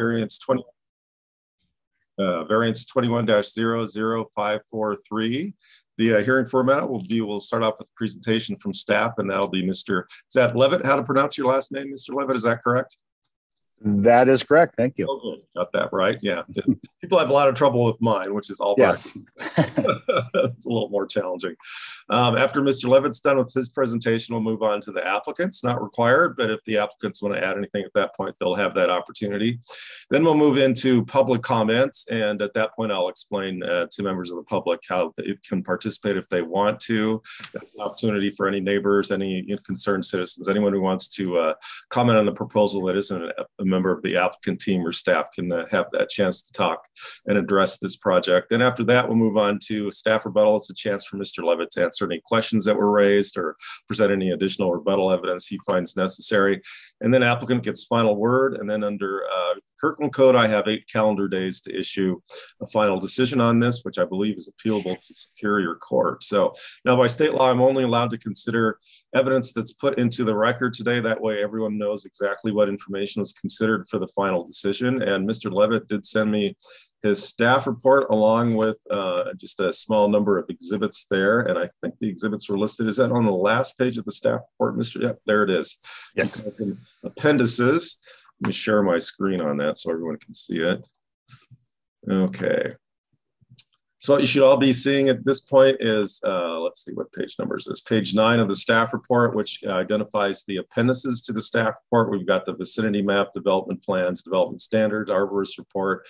variance 20, uh, variance 21-00543. The uh, hearing format will be, we'll start off with a presentation from staff and that'll be Mr. Is that Leavitt? How to pronounce your last name, Mr. Leavitt? Is that correct? That is correct. Thank you. Okay, got that right. Yeah. People have a lot of trouble with mine, which is all yes. it's a little more challenging. Um, after Mr. Leavitt's done with his presentation, we'll move on to the applicants. Not required, but if the applicants want to add anything at that point, they'll have that opportunity. Then we'll move into public comments. And at that point, I'll explain uh, to members of the public how they can participate if they want to. That's an opportunity for any neighbors, any concerned citizens, anyone who wants to uh, comment on the proposal that isn't a, a member of the applicant team or staff can uh, have that chance to talk and address this project. Then after that, we'll move on to staff rebuttal. It's a chance for Mr. Leavitt to answer any questions that were raised or present any additional rebuttal evidence he finds necessary. And then applicant gets final word. And then under uh, Kirkland Code, I have eight calendar days to issue a final decision on this, which I believe is appealable to Superior Court. So now by state law, I'm only allowed to consider evidence that's put into the record today. That way everyone knows exactly what information was considered for the final decision. And Mr. Leavitt did send me his staff report along with uh, just a small number of exhibits there. And I think the exhibits were listed. Is that on the last page of the staff report, Mr. Yep, there it is. Yes. Appendices. Let me share my screen on that so everyone can see it. Okay. So what you should all be seeing at this point is, uh, let's see what page number is this, page nine of the staff report, which uh, identifies the appendices to the staff report. We've got the vicinity map, development plans, development standards, arborist report,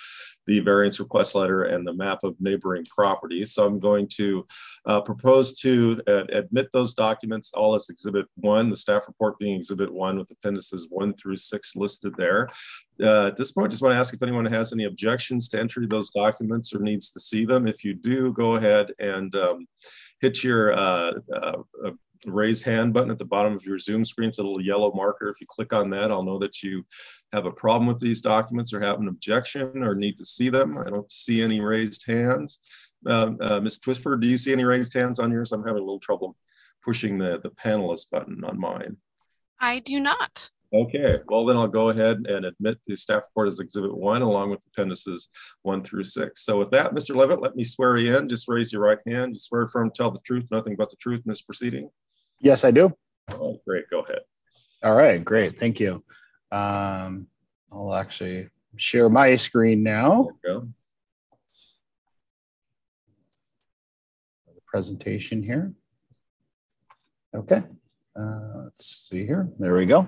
the variance request letter, and the map of neighboring properties. So I'm going to uh, propose to uh, admit those documents all as exhibit one, the staff report being exhibit one with appendices one through six listed there. Uh, at this point, just want to ask if anyone has any objections to entry those documents or needs to see them. If you do, go ahead and um, hit your uh, uh, uh, raise hand button at the bottom of your Zoom screen. It's a little yellow marker. If you click on that, I'll know that you have a problem with these documents or have an objection or need to see them. I don't see any raised hands. Uh, uh, Ms. Twisford, do you see any raised hands on yours? I'm having a little trouble pushing the, the panelist button on mine. I do not. Okay, well then I'll go ahead and admit the staff report as exhibit one along with appendices one through six. So with that, Mr. Leavitt, let me swear you in. Just raise your right hand. You swear firm, tell the truth, nothing but the truth in this proceeding? Yes, I do. Oh, great, go ahead. All right, great, thank you. Um, I'll actually share my screen now. The presentation here. Okay, uh, let's see here. There we go.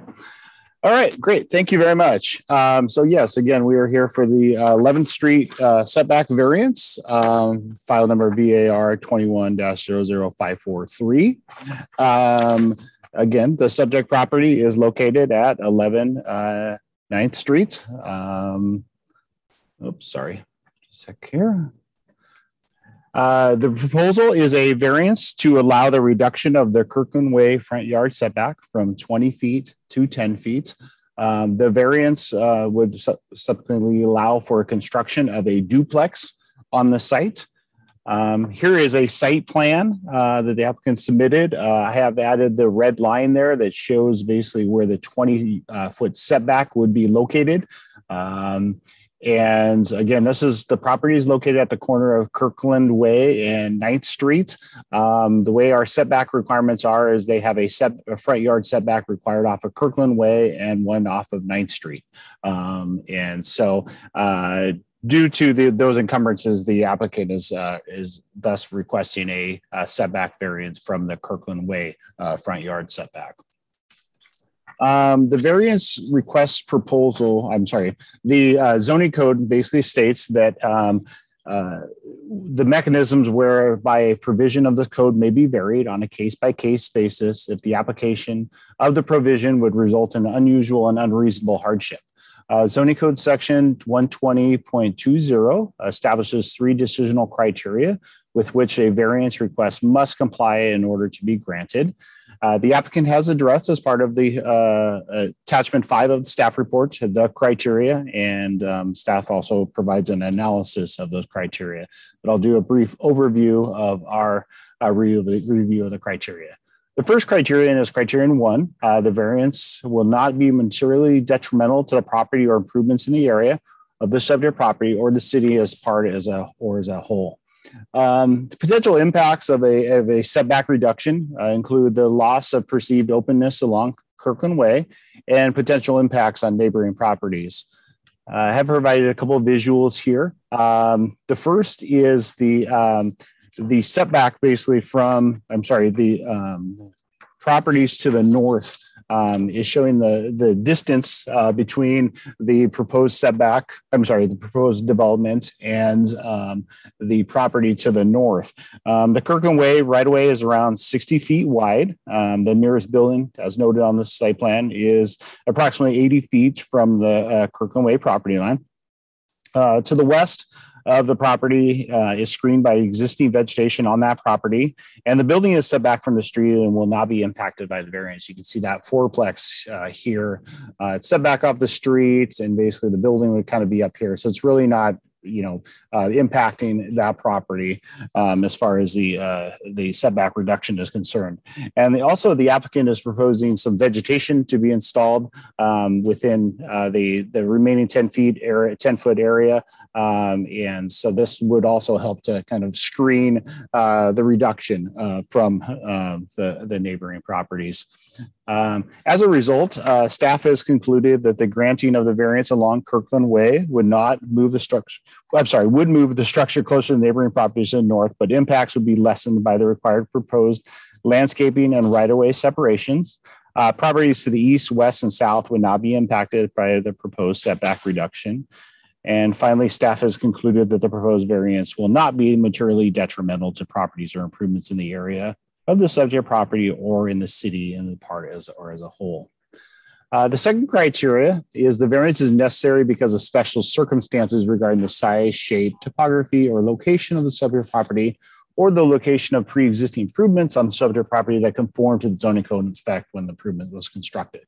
All right, great. Thank you very much. Um, so yes, again, we are here for the uh, 11th Street uh, setback variance, um, file number VAR 21-00543. Um, again, the subject property is located at 11 uh, 9th Street. Um, oops, sorry, Just a sec here. Uh, the proposal is a variance to allow the reduction of the Kirkland Way front yard setback from 20 feet to 10 feet. Um, the variance uh, would su subsequently allow for construction of a duplex on the site. Um, here is a site plan uh, that the applicant submitted. Uh, I have added the red line there that shows basically where the 20 uh, foot setback would be located. Um, and again, this is the property is located at the corner of Kirkland Way and 9th Street. Um, the way our setback requirements are is they have a, set, a front yard setback required off of Kirkland Way and one off of 9th Street. Um, and so uh, due to the, those encumbrances, the applicant is uh, is thus requesting a, a, setback variance from the Kirkland Way uh, front yard setback. Um, the variance request proposal, I'm sorry, the uh, zoning code basically states that um, uh, the mechanisms whereby a provision of the code may be varied on a case by case basis if the application of the provision would result in unusual and unreasonable hardship. Uh, zoning code section 120.20 establishes three decisional criteria with which a variance request must comply in order to be granted. Uh, the applicant has addressed as part of the uh, attachment five of the staff report the criteria, and um, staff also provides an analysis of those criteria. But I'll do a brief overview of our uh, review, of the, criteria. The first criterion is criterion one. Uh, the variance will not be materially detrimental to the property or improvements in the area of the subject property or the city as part as a or as a whole. Um, the potential impacts of a, of a setback reduction uh, include the loss of perceived openness along Kirkland Way and potential impacts on neighboring properties. Uh, I have provided a couple of visuals here. Um, the first is the um, the setback basically from I'm sorry the um, properties to the north um, is showing the the distance uh, between the proposed setback. I'm sorry, the proposed development and um, the property to the north. Um, the Kirkland Way right away is around 60 feet wide. Um, the nearest building, as noted on the site plan, is approximately 80 feet from the uh, Kirkland Way property line. Uh, to the west, of the property uh, is screened by existing vegetation on that property, and the building is set back from the street and will not be impacted by the variance. You can see that fourplex uh, here. Uh, it's set back off the street, and basically the building would kind of be up here. So it's really not you know uh, impacting that property um, as far as the uh, the setback reduction is concerned. And also the applicant is proposing some vegetation to be installed um, within uh, the the remaining 10 feet area 10 foot area um, and so this would also help to kind of screen uh, the reduction uh, from uh, the the neighboring properties. Um, as a result, uh, staff has concluded that the granting of the variance along Kirkland Way would not move the structure. I'm sorry, would move the structure closer to neighboring properties in the north, but impacts would be lessened by the required proposed landscaping and right-of-way separations. Uh, properties to the east, west, and south would not be impacted by the proposed setback reduction. And finally, staff has concluded that the proposed variance will not be materially detrimental to properties or improvements in the area of the subject property or in the city in the part as or as a whole. Uh, the second criteria is the variance is necessary because of special circumstances regarding the size, shape, topography, or location of the subject property, or the location of pre-existing improvements on the subject property that conform to the zoning code in effect when the improvement was constructed.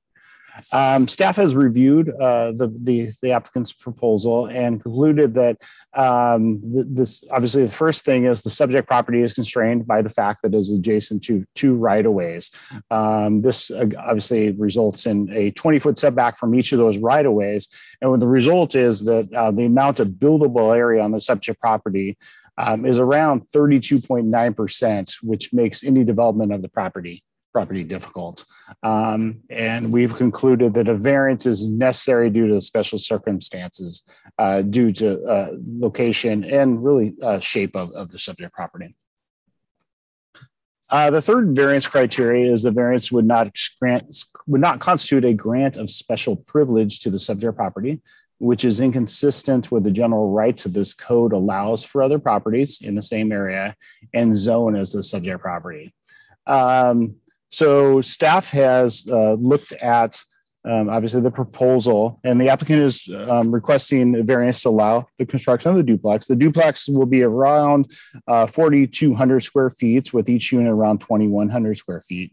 Um, staff has reviewed uh, the, the, the applicant's proposal and concluded that um, th- this obviously the first thing is the subject property is constrained by the fact that it is adjacent to two right of ways. Um, this uh, obviously results in a 20 foot setback from each of those right of ways, and the result is that uh, the amount of buildable area on the subject property um, is around 32.9%, which makes any development of the property property difficult. Um, and we've concluded that a variance is necessary due to special circumstances, uh, due to uh, location and really uh, shape of, of the subject property. Uh, the third variance criteria is the variance would not grant would not constitute a grant of special privilege to the subject property, which is inconsistent with the general rights that this code allows for other properties in the same area and zone as the subject property. Um, so staff has uh, looked at um, obviously the proposal, and the applicant is um, requesting a variance to allow the construction of the duplex. The duplex will be around uh, 4,200 square feet, with each unit around 2,100 square feet.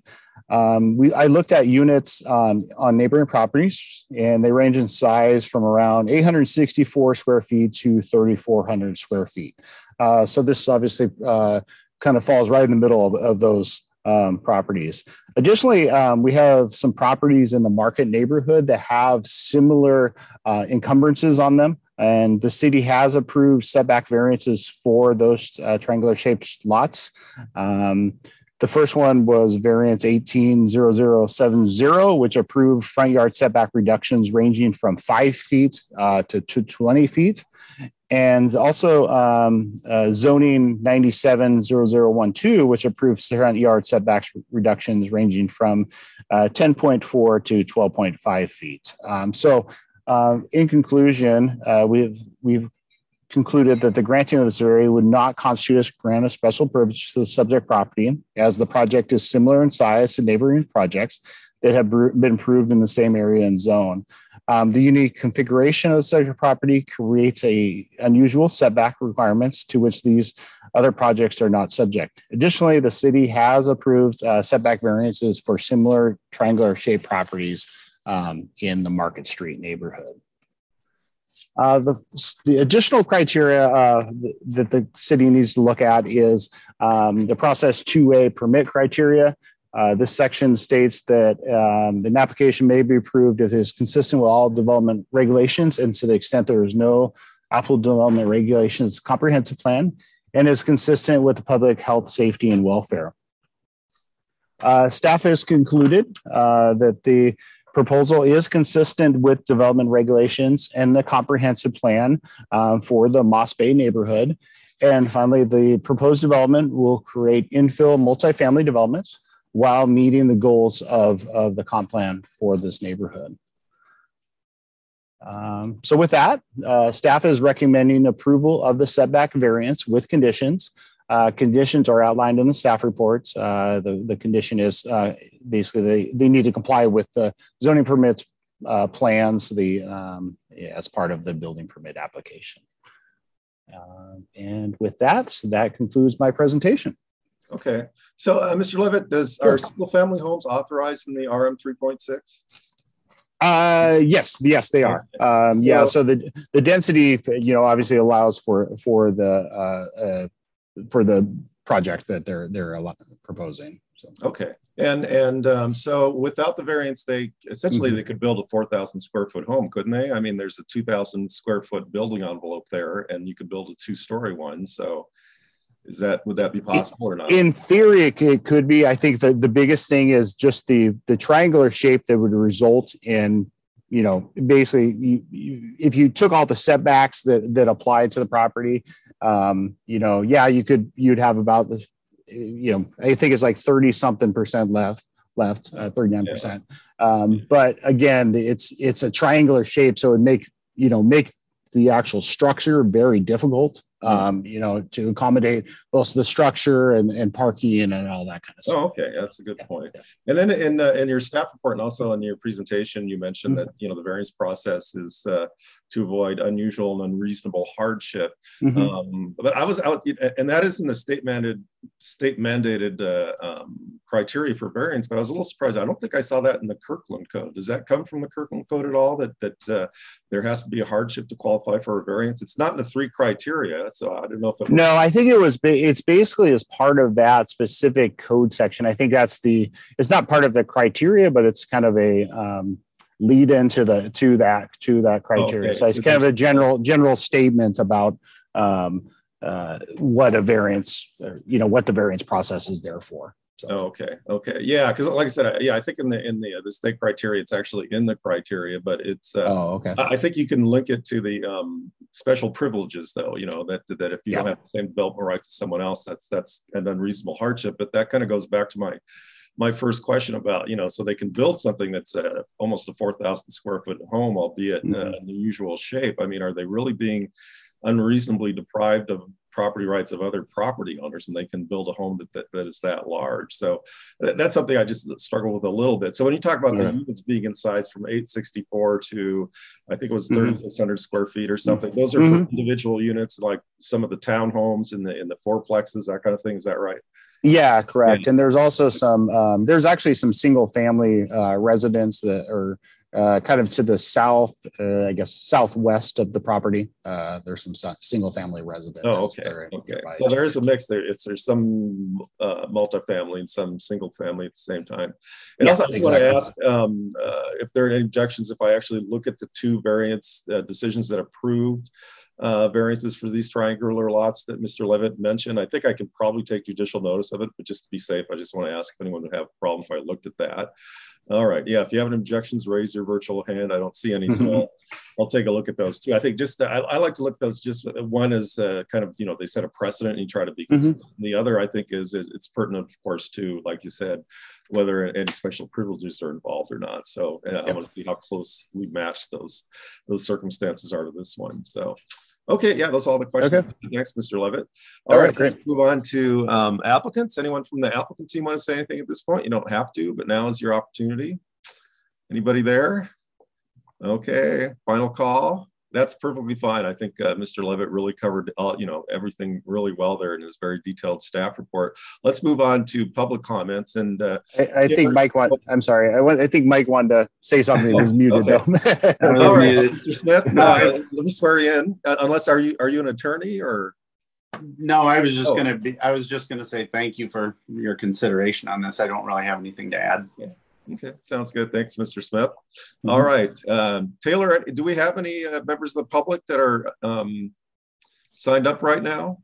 Um, we, I looked at units um, on neighboring properties, and they range in size from around 864 square feet to 3,400 square feet. Uh, so this obviously uh, kind of falls right in the middle of, of those um, properties. Additionally, um, we have some properties in the market neighborhood that have similar uh, encumbrances on them. And the city has approved setback variances for those uh, triangular shaped lots. Um, the first one was variance 180070, which approved front yard setback reductions ranging from five feet uh, to 20 feet and also um, uh, zoning 970012, which approves front yard setbacks reductions ranging from uh, 10.4 to 12.5 feet. Um, so, um, in conclusion, uh, we've we've concluded that the granting of this area would not constitute a grant of special privilege to the subject property, as the project is similar in size to neighboring projects that have been approved in the same area and zone. Um, the unique configuration of the subject property creates a unusual setback requirements to which these other projects are not subject. Additionally, the city has approved uh, setback variances for similar triangular shaped properties um, in the Market Street neighborhood. Uh, the, the, additional criteria uh, that the city needs to look at is um, the process 2A permit criteria. Uh, this section states that um, an application may be approved if it is consistent with all development regulations and to the extent there is no applicable development regulations comprehensive plan and is consistent with the public health, safety, and welfare. Uh, staff has concluded uh, that the proposal is consistent with development regulations and the comprehensive plan um, for the Moss Bay neighborhood. And finally, the proposed development will create infill multifamily developments while meeting the goals of, of the comp plan for this neighborhood. Um, so with that, uh, staff is recommending approval of the setback variance with conditions. Uh, conditions are outlined in the staff reports. Uh, the, the condition is uh, basically they, they need to comply with the zoning permits uh, plans the um, as part of the building permit application. Um, and with that, so that concludes my presentation. Okay. So, uh, Mr. Leavitt, does our single family homes authorized in the RM 3.6? Uh, yes, yes, they are. Um, yeah. So the the density, you know, obviously allows for for the uh, uh, for the project that they're they're proposing. So. Okay, and and um, so without the variance, they essentially mm-hmm. they could build a four thousand square foot home, couldn't they? I mean, there's a two thousand square foot building envelope there, and you could build a two story one. So is that would that be possible or not? In theory, it, it could be. I think that the biggest thing is just the the triangular shape that would result in you know basically you, you, if you took all the setbacks that that applied to the property um you know yeah you could you'd have about the you know i think it's like 30 something percent left left uh, 39 yeah. percent um but again it's it's a triangular shape so it make you know make the actual structure very difficult um, you know, to accommodate both the structure and, and parking and, all that kind of stuff. Oh, okay, that's a good yeah. point. Yeah. And then in uh, in your staff report and also in your presentation, you mentioned mm-hmm. that you know the variance process is uh, to avoid unusual and unreasonable hardship. Mm-hmm. Um, but I was out, and that is in the state mandated state mandated uh, um, criteria for variance. But I was a little surprised. I don't think I saw that in the Kirkland Code. Does that come from the Kirkland Code at all? That that uh, there has to be a hardship to qualify for a variance. It's not in the three criteria, so I don't know if it. No, I think it was. It's basically as part of that specific code section. I think that's the. It's not part of the criteria, but it's kind of a. Um, lead into the to that to that criteria. Okay. So it's kind of a general general statement about um, uh, what a variance, you know, what the variance process is there for. So. Okay. Okay. Yeah. Because, like I said, yeah, I think in the in the uh, the state criteria, it's actually in the criteria, but it's. Uh, oh, okay. I think you can link it to the um, special privileges, though. You know that that if you yeah. don't have the same development rights as someone else, that's that's an unreasonable hardship. But that kind of goes back to my my first question about you know so they can build something that's uh, almost a 4000 square foot home albeit mm-hmm. uh, an unusual shape i mean are they really being unreasonably deprived of property rights of other property owners and they can build a home that, that, that is that large so that's something i just struggle with a little bit so when you talk about yeah. the units being in size from 864 to i think it was 3600 mm-hmm. square feet or something those are mm-hmm. individual units like some of the townhomes in the in the fourplexes that kind of thing is that right yeah, correct. And there's also some, um, there's actually some single family uh, residents that are uh, kind of to the south, uh, I guess, southwest of the property. Uh, there's some single family residents. Oh, okay. Okay. So there is a mix there. It's there's some uh, multifamily and some single family at the same time. And yeah, also, I just exactly. want to ask um, uh, if there are any objections if I actually look at the two variance decisions that approved uh, variances for these triangular lots that Mr. Leavitt mentioned. I think I can probably take judicial notice of it, but just to be safe, I just want to ask if anyone would have a problem if I looked at that. All right. Yeah. If you have any objections, raise your virtual hand. I don't see any. So I'll, I'll, take a look at those too. I think just, I, I like to look at those just one is uh, kind of, you know, they set a precedent and you try to be mm-hmm. consistent. Mm-hmm. The other, I think, is it, it's pertinent, of course, to, like you said, whether any special privileges are involved or not. So uh, I want to see how close we match those, those circumstances are to this one. So Okay, yeah, those are all the questions. Okay. Next, Mr. Leavitt. all, all right, right, great. Let's move on to um, applicants. Anyone from the applicant team want to say anything at this point? You don't have to, but now is your opportunity. Anybody there? Okay, final call that's perfectly fine. I think uh, Mr. Leavitt really covered, all, you know, everything really well there in his very detailed staff report. Let's move on to public comments. And uh, I, I think Mike want. I'm sorry. I, want, I think Mike wanted to say something. He's muted though. all right, Mr. Smith. Uh, let me swear you in. Uh, unless are you are you an attorney or? No, I was just Oh. gonna be, I was just gonna say thank you for your consideration on this. I don't really have anything to add. Okay, sounds good. Thanks, Mr. Smith. Mhm. All right, um, Taylor, do we have any uh, members of the public that are um, signed up right now?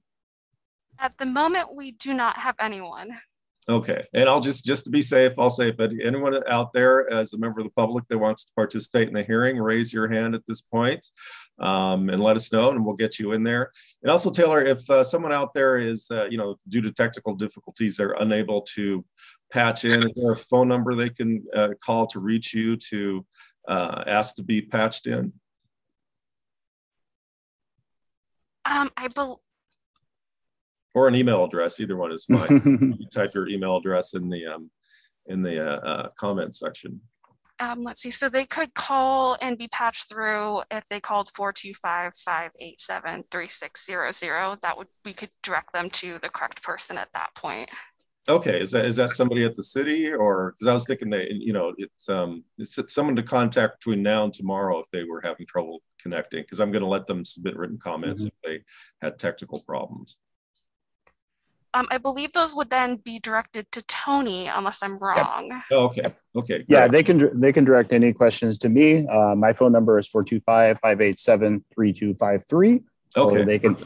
At the moment, we do not have anyone. Okay, and I'll just, just to be safe, I'll say, if anyone out there as a member of the public that wants to participate in the hearing, raise your hand at this point, um, and let us know and we'll get you in there. And also Taylor, if uh, someone out there is, uh, you know, due to technical difficulties, they're unable to patch in, is there a phone number they can uh, call to reach you to uh, ask to be patched in? Um, I bel Or an email address, either one is fine. You type your email address in the, um, in the uh, uh, comment section. um, let's see, so they could call and be patched through if they called 425-587-3600. That would, we could direct them to the correct person at that point. Okay, is that is that somebody at the city or because I was thinking that you know it's um it's someone to contact between now and tomorrow if they were having trouble connecting because I'm going to let them submit written comments if they had technical problems. Um, I believe those would then be directed to Tony unless I'm wrong. Oh, okay, okay, Yeah, they can they can direct any questions to me. Uh, my phone number is 425-587-3253. Or okay, they can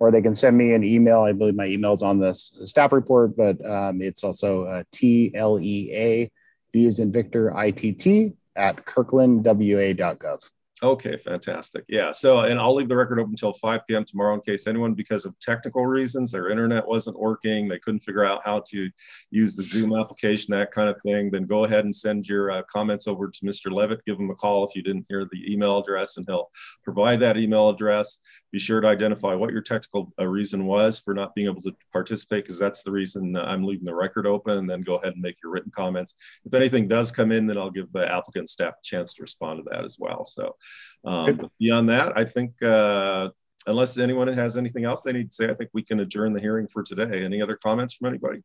or they can send me an email. I believe my email is on the staff report, but um, it's also uh, T L E A V is in Victor I T T at kirklandwa.gov. okay, fantastic. Yeah, so and I'll leave the record open until 5 p.m. tomorrow in case anyone because of technical reasons their internet wasn't working, they couldn't figure out how to use the Zoom application, that kind of thing. Then go ahead and send your uh, comments over to Mr. Leavitt. Give him a call if you didn't hear the email address, and he'll provide that email address. Be sure to identify what your technical uh, reason was for not being able to participate, because that's the reason I'm leaving the record open. And then go ahead and make your written comments. If anything does come in, then I'll give the applicant staff a chance to respond to that as well. So um, beyond that, I think uh, unless anyone has anything else they need to say, I think we can adjourn the hearing for today. Any other comments from anybody?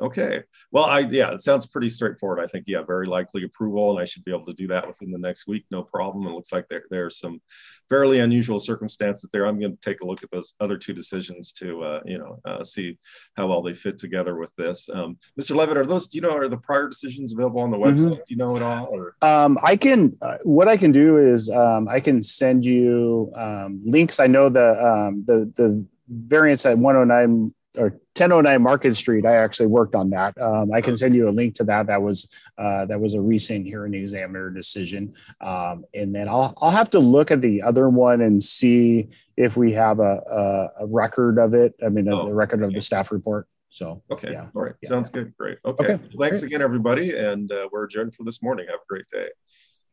Okay. Well, I yeah, it sounds pretty straightforward. I think yeah, very likely approval, and I should be able to do that within the next week, no problem. It looks like there there are some fairly unusual circumstances there. I'm going to take a look at those other two decisions to uh, you know uh, see how well they fit together with this. Um, Mr. Leavitt, are those do you know are the prior decisions available on the Mhm. website? Do you know at all? Or Um, I can, uh, what I can do is um, I can send you um, links. I know the, um, the, the variance at 109 or 1009 Market Street, I actually worked on that. Um, I can send you a link to that. That was, uh, that was a recent hearing examiner decision. Um, and then I'll, I'll have to look at the other one and see if we have a, a, a record of it. I mean, Oh, the record of the staff report. So, Okay. Yeah. All right. Yeah. Sounds good. Great. Okay. Okay, Well, Thanks great. again, everybody. And uh, we're adjourned for this morning. Have a great day.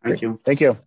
Thank you. thank you.